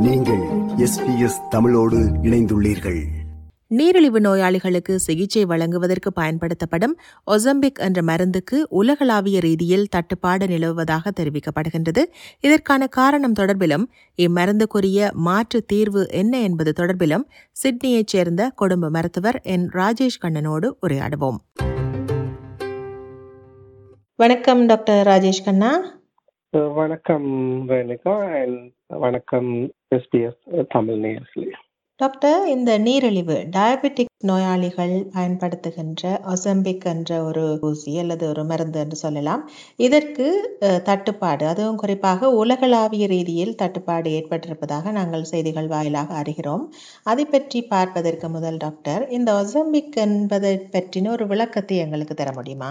நீங்கள் எஸ்பிஎஸ் தமிழோடு இணைந்துள்ளீர்கள். நீரிழிவு நோயாளிகளுக்கு சிகிச்சை வழங்குவதற்கு பயன்படுத்தப்படும் ஒசம்பிக் என்ற மருந்துக்கு உலகளாவிய ரீதியில் தட்டுப்பாடு நிலவுவதாக தெரிவிக்கப்படுகின்றது. இதற்கான காரணம் தொடர்பிலும் இம்மருந்துக்குரிய மாற்று தீர்வு என்ன என்பது தொடர்பிலும் சிட்னியைச் சேர்ந்த குடும்ப மருத்துவர் என். ராஜேஷ் கண்ணனோடு உரையாடுவோம். வணக்கம் டாக்டர் ராஜேஷ் கண்ணா. வணக்கம் வணக்கம் எஸ்பிஎஸ் தமிழ் நேயர்களே. டாக்டர் இந்த நீரிழிவு டயபெட்டிக் நோயாளிகள் பயன்படுத்துகின்ற ஒசம்பிக் என்ற ஒரு ஊசி அல்லது ஒரு மருந்து என்று சொல்லலாம். இதற்கு தட்டுப்பாடு அதுவும் குறிப்பாக உலகளாவிய ரீதியில் தட்டுப்பாடு ஏற்பட்டிருப்பதாக நாங்கள் செய்திகள் வாயிலாக அறிகிறோம். அதை பற்றி பார்ப்பதற்கு முதல் டாக்டர் இந்த ஒசம்பிக் என்பதை பற்றின ஒரு விளக்கத்தை எங்களுக்கு தர முடியுமா?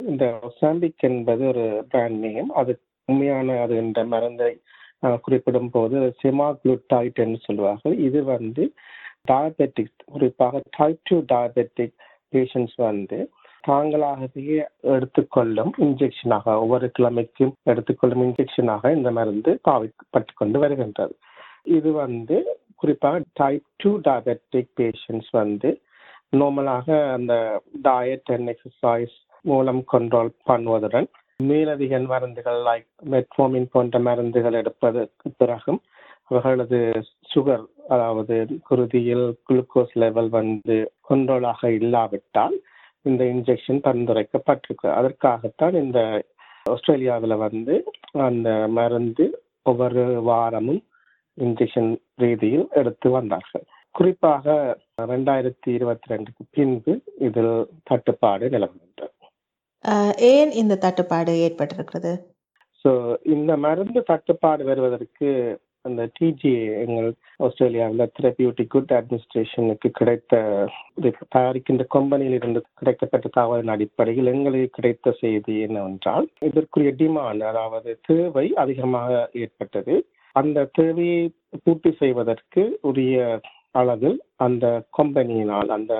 இந்த ஒசாம்பிக் என்பது ஒரு பிராண்ட் நேம் அது உண்மையான அது இந்த மருந்தை குறிப்பிடும் போது செமாக்ளூட்டாய்ட் என்று சொல்லுவார்கள். இது வந்து டயபெட்டிக் குறிப்பாக டைப் டூ டயபெட்டிக் பேஷண்ட்ஸ் வந்து தாங்களாகவே எடுத்துக்கொள்ளும் இன்ஜெக்ஷனாக ஒவ்வொரு கிழமைக்கும் எடுத்துக்கொள்ளும் இன்ஜெக்ஷனாக இந்த மருந்து பாவிக்கப்பட்டு கொண்டு வருகின்றது. இது வந்து குறிப்பாக டைப் டூ டயபெட்டிக் பேஷண்ட்ஸ் வந்து நார்மலாக அந்த டயட் அண்ட் எக்ஸசைஸ் மூலம் கண்ட்ரோல் பண்ணுவதுடன் மேலதிக மருந்துகள் லைக் மெட்ஃபோமின் போன்ற மருந்துகள் எடுப்பதற்கு பிறகும் அவர்களது சுகர் அதாவது குருதியில் குளுக்கோஸ் லெவல் வந்து கொண்டோலாக இல்லாவிட்டால் இந்த இன்ஜெக்ஷன் பரிந்துரைக்கப்பட்டிருக்கு. அதற்காகத்தான் இந்த ஆஸ்திரேலியாவில் வந்து அந்த மருந்து ஒவ்வொரு வாரமும் இன்ஜெக்ஷன் ரீதியில் எடுத்து வந்தார்கள். குறிப்பாக ரெண்டாயிரத்தி இருபத்தி ரெண்டுக்கு பின்பு இதில் தட்டுப்பாடு நிலவுகின்றது. ஏன் இந்த தட்டுப்பாடு ஏற்பட்டிருக்கிறது? ஸோ இந்த மருந்து தட்டுப்பாடு வருவதற்கு அந்த டிஜி எங்கள் ஆஸ்திரேலியாவில் தெரபியூட்டிக் குட் அட்மினிஸ்ட்ரேஷனுக்கு கிடைத்த இது தயாரிக்கின்ற கம்பெனியில் இருந்து கிடைக்கப்பட்ட தகவலின் அடிப்படையில் எங்களுக்கு கிடைத்த செய்தி என்னவென்றால் இதற்குரிய டிமாண்ட் அதாவது தேவை அதிகமாக ஏற்பட்டது. அந்த தேவையை பூர்த்தி செய்வதற்கு உரிய அளவில் அந்த கம்பெனியினால் அந்த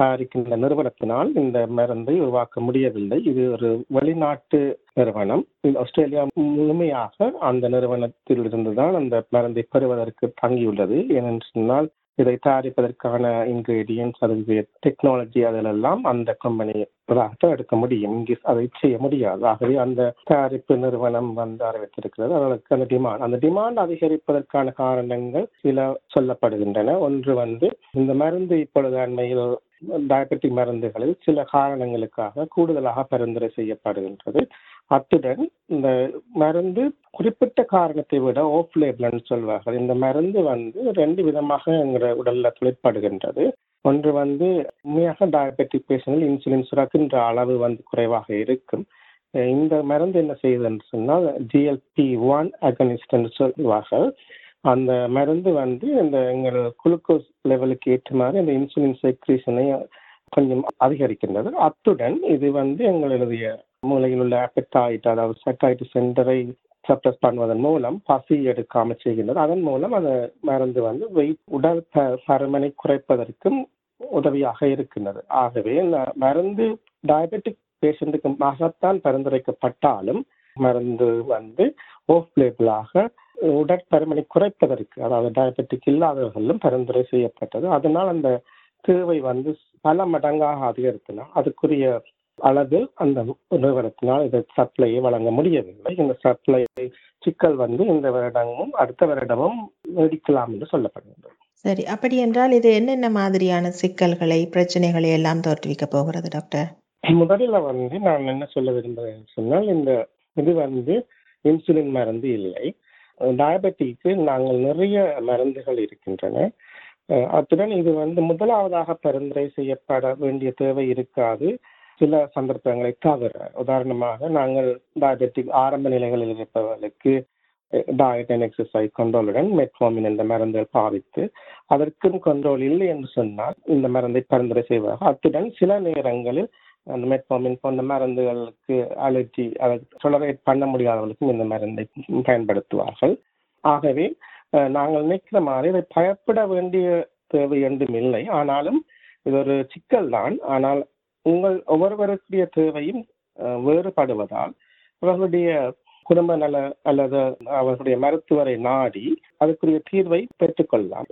தயாரிக்கின்ற நிறுவனத்தினால் இந்த மருந்தை உருவாக்க முடியவில்லை. இது ஒரு வெளிநாட்டு நிறுவனம். ஆஸ்திரேலியா முழுமையாக அந்த நிறுவனத்தில் இருந்துதான் அந்த மருந்தை பெறுவதற்கு தங்கியுள்ளது. ஏனென்று சொன்னால் இதை தயாரிப்பதற்கான இன்கிரீடியன்ஸ் அதனுடைய டெக்னாலஜி அதிலெல்லாம் அந்த கம்பெனி தான் எடுக்க முடியும். இங்கே அதை செய்ய முடியாது. ஆகவே அந்த தயாரிப்பு நிறுவனம் வந்து அறிவித்திருக்கிறது அதற்கு அந்த டிமாண்ட் அந்த டிமாண்ட் அதிகரிப்பதற்கான காரணங்கள் சில சொல்லப்படுகின்றன. ஒன்று வந்து இந்த மருந்து இப்பொழுது அண்மையில் டயபெட்டிக் மருந்துகளில் சில காரணங்களுக்காக கூடுதலாக பரிந்துரை செய்யப்படுகின்றது. அத்துடன் இந்த மருந்து குறிப்பிட்ட காரணத்தை விட ஓஃப் லேபிள்னு சொல்வார்கள். இந்த மருந்து வந்து ரெண்டு விதமாக எங்கிற உடல்ல தொழிற்படுகின்றது. ஒன்று வந்து உண்மையாக டயபெட்டிக் பேஷண்டில் இன்சுலின் சுரக்கின்ற அளவு வந்து குறைவாக இருக்கும். இந்த மருந்து என்ன செய்யுதுன்னு சொன்னால் ஜிஎல்பி ஒன் அகனிஸ்ட் சொல்வார்கள். அந்த மருந்து வந்து இந்த எங்கள் குளுக்கோஸ் லெவலுக்கு ஏற்ற மாதிரி அந்த இன்சுலின் செக்ரீஷனை கொஞ்சம் அதிகரிக்கின்றது. அத்துடன் இது வந்து எங்களுடைய மூளையில் உள்ள அப்பெட்டாய்ட் அதாவது சட்டாய்ட் சென்டரை சப்ரஸ் பண்ணுவதன் மூலம் பசி எடுக்காம செய்கின்றது. அதன் மூலம் அந்த மருந்து வந்து வெயிட் உடல் ப- பருமனை குறைப்பதற்கும் உதவியாக இருக்கின்றது. ஆகவே இந்த மருந்து டயபெட்டிக் பேஷண்ட்டுக்கு மகத்தான் பரிந்துரைக்கப்பட்டாலும் மருந்து வந்து ஓஃப் லேபிளாக உடற்பருமனை குறைப்பதற்கு அதாவது டயபெட்டிக் இல்லாதவர்களும் பரிந்துரை செய்யப்பட்டது. அதனால் அந்த தேவை வந்து பல மடங்காக அதிகரித்தனால் அதுக்குரிய அளவில் அந்த நிறுவனத்தினால் இந்த சப்ளையை வழங்க முடியவில்லை. இந்த சப்ளை சிக்கல் வந்து இந்த வருடமும் அடுத்த வருடமும் நீடிக்கலாம் என்று சொல்லப்படுகின்றது சரி. அப்படி என்றால் இது என்னென்ன மாதிரியான சிக்கல்களை பிரச்சனைகளை எல்லாம் தோற்றுவிக்க போகிறது டாக்டர்? முதலில் வந்து நான் என்ன சொல்ல விரும்புகிறேன் சொன்னால் இந்த இது வந்து இன்சுலின் மருந்து இல்லை. டயபெட்டிக்கு நாங்கள் நிறைய மருந்துகள் இருக்கின்றன. அத்துடன் இது வந்து முதலாவதாக பரிந்துரை செய்யப்பட வேண்டிய தேவை இருக்காது. சில சந்தர்ப்பங்களை தவிர உதாரணமாக நாங்கள் டயபெட்டிக் ஆரம்ப நிலைகளில் இருப்பவர்களுக்கு டயட் அண்ட் எக்ஸசைஸ் கண்ட்ரோலுடன் மெட்ஃபார்மின் இந்த மருந்துகள் பாவித்து அதற்கும் கண்ட்ரோல் இல்லை என்று சொன்னால் இந்த மருந்தை பரிந்துரை செய்வார்கள். அத்துடன் சில நேரங்களில் அந்த மெட்ஃபார்மின் போன்ற மருந்துகளுக்கு அலர்ஜி அதை டொலரேட் பண்ண முடியாதவர்களுக்கும் இந்த மருந்தை பயன்படுத்துவார்கள். ஆகவே நாங்கள் நினைக்கிற மாதிரி இதை பயப்பட வேண்டிய தேவை என்றும் இல்லை. ஆனாலும் இது ஒரு சிக்கல் தான். ஆனால் உங்கள் ஒவ்வொருவருடைய தேவையும் அஹ், வேறுபடுவதால் அவர்களுடைய குடும்ப நல அல்லது அவர்களுடைய மருத்துவரை நாடி அதுக்குரிய தீர்வை பெற்றுக்கொள்ளலாம்.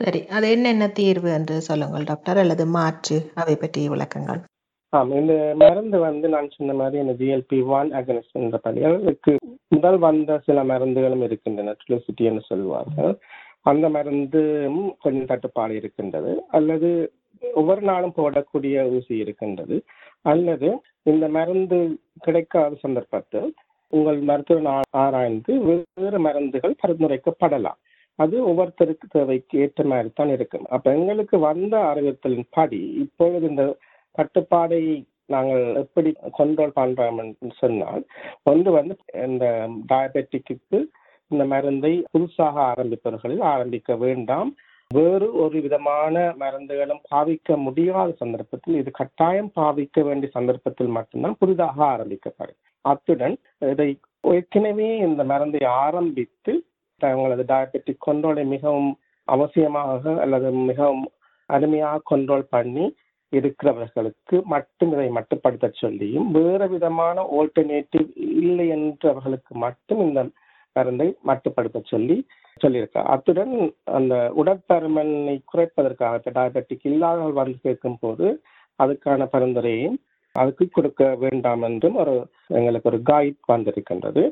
சரி அது என்னென்ன தீர்வு என்று சொல்லுங்கள் டாக்டர்? அல்லது மாற்று அதை பற்றிய விளக்கங்கள். ஆம் இந்த மருந்து வந்து நான் சொன்ன மாதிரி இந்த ஜிஎல்பி ஒன் அகனிஸ்ட் என்ற பணிகள் முதல் வந்த சில மருந்துகளும் இருக்கின்றன ட்ரிலிசிட்டி என்று சொல்வார்கள் அந்த மருந்தும் கொஞ்சம் தட்டுப்பாடு இருக்கின்றது. அல்லது ஒவ்வொரு நாளும் போடக்கூடிய ஊசி இருக்கின்றது. அல்லது இந்த மருந்து கிடைக்காத சந்தர்ப்பத்தில் உங்கள் மருத்துவர் ஆராய்ந்து வேறு மருந்துகள் பரிந்துரைக்கப்படலாம். அது ஒவ்வொருத்தருக்கு தேவைக்கு ஏற்ற மாதிரி தான் இருக்கும். அப்ப எங்களுக்கு வந்த அறிவுறுத்தலின் படி இப்பொழுது இந்த கட்டுப்பாடை நாங்கள் எப்படி கண்ட்ரோல் பண்றோம் என்று சொன்னால் ஒன்று வந்து இந்த டயபெட்டிக்கு இந்த மருந்தை புதுசாக ஆரம்பிப்பவர்களில் ஆரம்பிக்க வேண்டாம். வேறு ஒரு விதமான மருந்துகளும் பாவிக்க முடியாத சந்தர்ப்பத்தில் இது கட்டாயம் பாவிக்க வேண்டிய சந்தர்ப்பத்தில் மட்டும்தான் புதிதாக ஆரம்பிக்கப்படும். அத்துடன் இதை ஏற்கனவே இந்த மருந்தை ஆரம்பித்து தங்களது டயபெட்டிக் கண்ட்ரோலை மிகவும் அவசியமாக அல்லது மிகவும் அருமையாக கண்ட்ரோல் பண்ணி இருக்கிறவர்களுக்கு மட்டும் இதை மட்டுப்படுத்த சொல்லியும் வேறு விதமான ஆல்டர்னேட்டிவ் இல்லை என்றவர்களுக்கு மட்டும் இந்த மருந்தை மட்டுப்படுத்த சொல்லி சொல்லியிருக்கார் அத்துடன் அந்த உடற்பருமனை குறைப்பதற்காக டயபெட்டிக் இல்லாதவர்கள் வந்து கேட்கும் போது அதுக்கான பரிந்துரையையும் அதுக்கு கொடுக்க வேண்டாம் என்றும் ஒரு எங்களுக்கு ஒரு கைட் வந்திருக்கின்றது.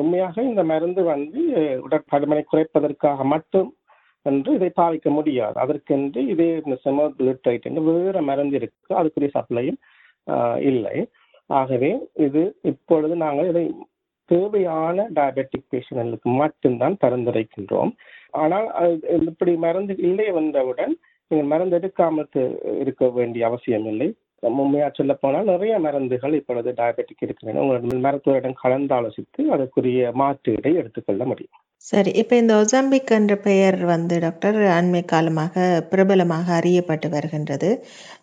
உண்மையாக இந்த மருந்து வந்து உடற்பருமனை குறைப்பதற்காக மட்டும் என்று இதை பாவிக்க முடியாது. அதற்கென்று இதே இந்த செமோகுளுட்ரைட் என்று வேறு மருந்து இருக்கு. அதுக்குரிய சப்ளையும் இல்லை. ஆகவே இது இப்பொழுது நாங்கள் இதை தேவையான டயபெட்டிக் பேஷண்ட்களுக்கு மட்டும்தான் பரிந்துரைக்கின்றோம். ஆனால் அது இப்படி மருந்து இல்லை வந்தவுடன் நீங்கள் மருந்து எடுக்காமல் இருக்க வேண்டிய அவசியம் இல்லை. உண்மையா சொல்ல போனால் நிறைய மருந்துகள் இப்பொழுது டயபெட்டிக் இருக்கின்றன. உங்களோட மருத்துவரிடம் கலந்து ஆலோசித்து அதற்குரிய மாற்றீடை எடுத்துக்கொள்ள முடியும். சரி இப்போ இந்த ஒசாம்பிக் என்ற பெயர் வந்து டாக்டர் அண்மை காலமாக பிரபலமாக அறியப்பட்டு வருகின்றது.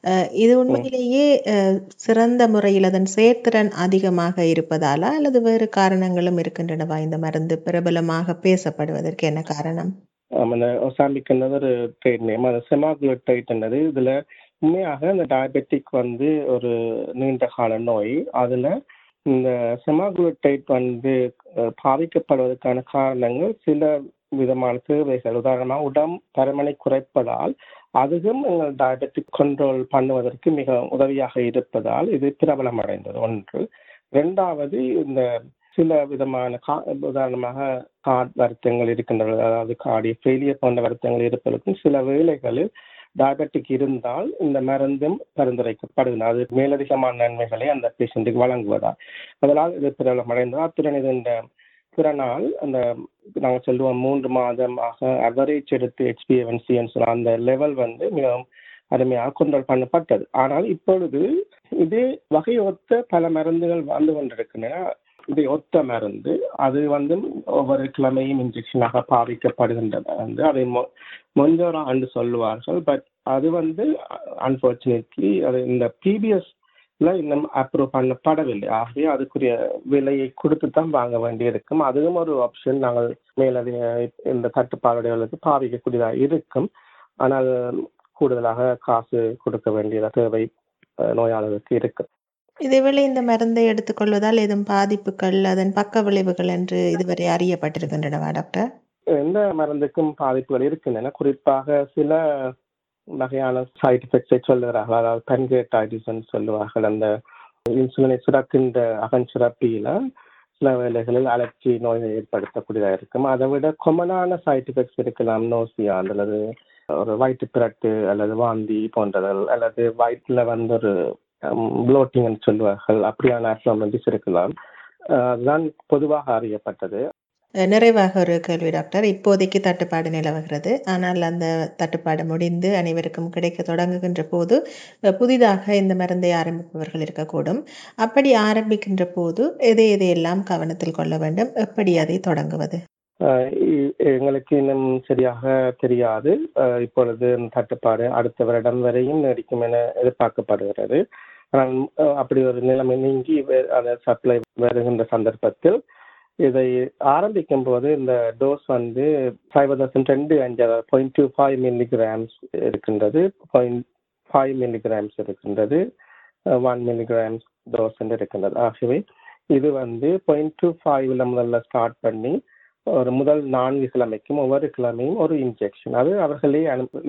அஹ் இது உண்மையிலேயே அஹ், சிறந்த முறையில் அதன் செயற்திறன் அதிகமாக இருப்பதாலா அல்லது வேறு காரணங்களும் இருக்கின்றனவா? இந்த மருந்து பிரபலமாக பேசப்படுவதற்கு என்ன காரணம்? ஆமா, ஒசாம்பிக் என்பது ஒரு ட்ரேட் நேம் அது செமாகுலோடைட் என்னது. இதுல உண்மையாக இந்த டயபெட்டிக் வந்து ஒரு நீண்ட கால நோய். அதுல இந்த செமாகுளுடைட் வந்து பாதிக்கப்படுவதற்கான காரணங்கள் சில விதமான தேவைகள். உதாரணமாக உடம் பருமனை குறைப்பதால் அதுவும் எங்கள் டயபெட்டிக் கண்ட்ரோல் பண்ணுவதற்கு மிக உதவியாக இருப்பதால் இது பிரபலமடைந்தது. ஒன்று. ரெண்டாவது இந்த சில விதமான கா- உதாரணமாக கார்ட் வருத்தங்கள் இருக்கின்றது அதாவது கார்டிய ஃபெயிலியர் போன்ற வருத்தங்கள் இருப்பதற்கும் சில வேளைகளில் டயபெட்டிக் இருந்தால் இந்த மருந்தும் பரிந்துரைக்கப்படுகிறது. அது மேலதிகமான நன்மைகளை அந்த பேஷண்ட்டுக்கு வழங்குவதா? அதனால் இது பிரபலமடைந்தது. அத்துடன் இது இந்த பிறநாள் அந்த நாங்கள் சொல்லுவோம் மூன்று மாதமாக அவரேஜ் எடுத்து ஹெச்பிஎன்சின்னு சொல்ல அந்த லெவல் வந்து மிகவும் அருமையாக கண்ட்ரோல் பண்ணப்பட்டது. ஆனால் இப்பொழுது இதே வகையொத்த பல மருந்துகள் வந்து கொண்டிருக்கின்றன. இதை ஒத்த மருந்து. அது வந்து ஒவ்வொரு கிழமையும் இன்ஜெக்ஷனாக பாவிக்கப்படுகின்றன. வந்து அதை மொஞ்சோரா என்று சொல்லுவார்கள். பட் அது வந்து அன்பார்ச்சுனேட்லி அது இந்த பிபிஎஸ்ல இன்னும் அப்ரூவ் பண்ணப்படவில்லை. ஆகவே அதுக்குரிய விலையை கொடுத்து தான் வாங்க வேண்டியிருக்கும். அதுவும் ஒரு ஆப்ஷன் நாங்கள் மேலதிக இந்த தட்டுப்பாடுகளுக்கு பாவிக்கக்கூடியதாக இருக்கும். ஆனால் கூடுதலாக காசு கொடுக்க வேண்டிய தேவை நோயாளர்களுக்கு இருக்கு. இதேவேளை இந்த மருந்தை எடுத்துக்கொள்வதால் ஏதும் பாதிப்புகள் அதன் பக்க விளைவுகள் என்று இதுவரை அறியப்பட்டிருக்கின்றனவா டாக்டர்? எந்த மருந்துக்கும் பாதிப்புகள் இருக்கின்றன. குறிப்பாக சில வகையான சைட் எஃபெக்ட்ஸை சொல்லுகிறார்கள். அதாவது பென்கேட்டாய்டிஸ் சொல்லுவார்கள். அந்த இன்சுலினை சுரக்கின்ற அகஞ்சுரப்பியில சில வேலைகளில் அலர்ஜி நோயை ஏற்படுத்தக்கூடியதாக இருக்கும். அதை விட கொமனான சைட் எஃபெக்ட்ஸ் இருக்கலாம். நோசியா அல்லது ஒரு வயிற்று பிறட்டு அல்லது வாந்தி போன்றதல் அல்லது வயிற்றுல வந்து ஒரு ப்ளோட்டிங் சொல்லுவார்கள் அப்படியான அப்னாமலிட்டிஸ் இருக்கலாம் அதுதான் பொதுவாக அறியப்பட்டது. நிறைவாக ஒரு கேள்வி டாக்டர். இப்போதைக்கு தட்டுப்பாடு நிலவுகிறது. ஆனால் அந்த தட்டுப்பாடு முடிந்து அனைவருக்கும் கிடைக்க தொடங்குகின்ற போது புதிதாக இந்த மருந்தை ஆரம்பிப்பவர்கள் இருக்கக்கூடும். அப்படி ஆரம்பிக்கின்ற போது எதை எதையெல்லாம் கவனத்தில் கொள்ள வேண்டும்? எப்படி அதை தொடங்குவது? எங்களுக்கு இன்னும் சரியாக தெரியாது. இப்பொழுது தட்டுப்பாடு அடுத்த வருடம் வரையும் நீடிக்கும் என எதிர்பார்க்கப்படுகிறது. ஆனால் அப்படி ஒரு நிலைமை நீங்கி வே- அந்த சப்ளை வருகின்ற சந்தர்ப்பத்தில் இதை ஆரம்பிக்கும் போது இந்த டோஸ் வந்து ஃபைவ் தௌசண்ட் ரெண்டு அஞ்சு பாயிண்ட் டூ ஃபைவ் மில்லிகிராம்ஸ் இருக்கின்றது. பாயிண்ட் ஃபைவ் மில்லிகிராம்ஸ் இருக்கின்றது. ஒன் மில்லிகிராம்ஸ் டோஸ் என்று இருக்கின்றது. ஆகவே இது வந்து பாயிண்ட் டூ ஃபைவ்ல முதல்ல ஸ்டார்ட் பண்ணி ஒரு முதல் நான்கு கிழமைக்கும் ஒவ்வொரு கிழமையும் ஒரு இன்ஜெக்ஷன் அது அவர்களே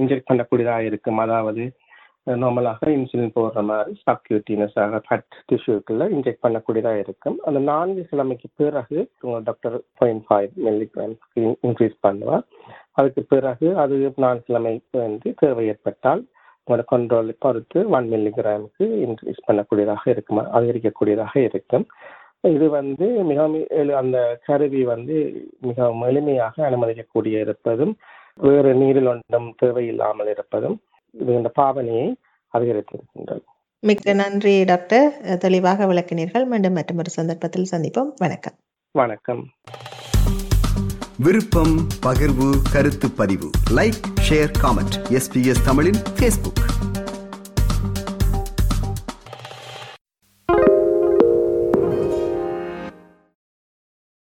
இன்ஜெக்ட் பண்ணக்கூடியதாக இருக்கும். அதாவது நார்மலாக இன்சுலின் போடுற மாதிரி சப்கியூட்டினஸாக ஃபட் டிஷ்யூக்குள்ள இன்ஜெக்ட் பண்ணக்கூடியதாக இருக்கும். அந்த நான்கு கிழமைக்கு பிறகு doctor point five milligram increase பண்ணுவார். அதுக்கு பிறகு அது நான்கு கிழமைக்கு வந்து தேவை ஏற்பட்டால் உங்களோட கண்ட்ரோல் பொறுத்து ஒன் மில்லிகிராமுக்கு இன்க்ரீஸ் பண்ணக்கூடியதாக இருக்கும். அதிகரிக்கக்கூடியதாக இருக்கும். இது வந்து மிகவும் அந்த கருவி வந்து மிகவும் எளிமையாக அனுமதிக்கக்கூடிய இருப்பதும் வேறு நீரில் ஒன்றும் தேவையில்லாமல் இருப்பதும் இது இந்த பாவனையை அதிகரித்திருக்கின்றது மிக்க நன்றி டாக்டர். தெளிவாக விளக்கினீர்கள். மீண்டும் மற்றொரு சந்தர்ப்பத்தில் சந்திப்போம். வணக்கம். வணக்கம். விருப்பம் பகிர்வு கருத்து பதிவு. லைக் ஷேர் காமெண்ட் எஸ்பிஎஸ் தமிழின் ஃபேஸ்புக்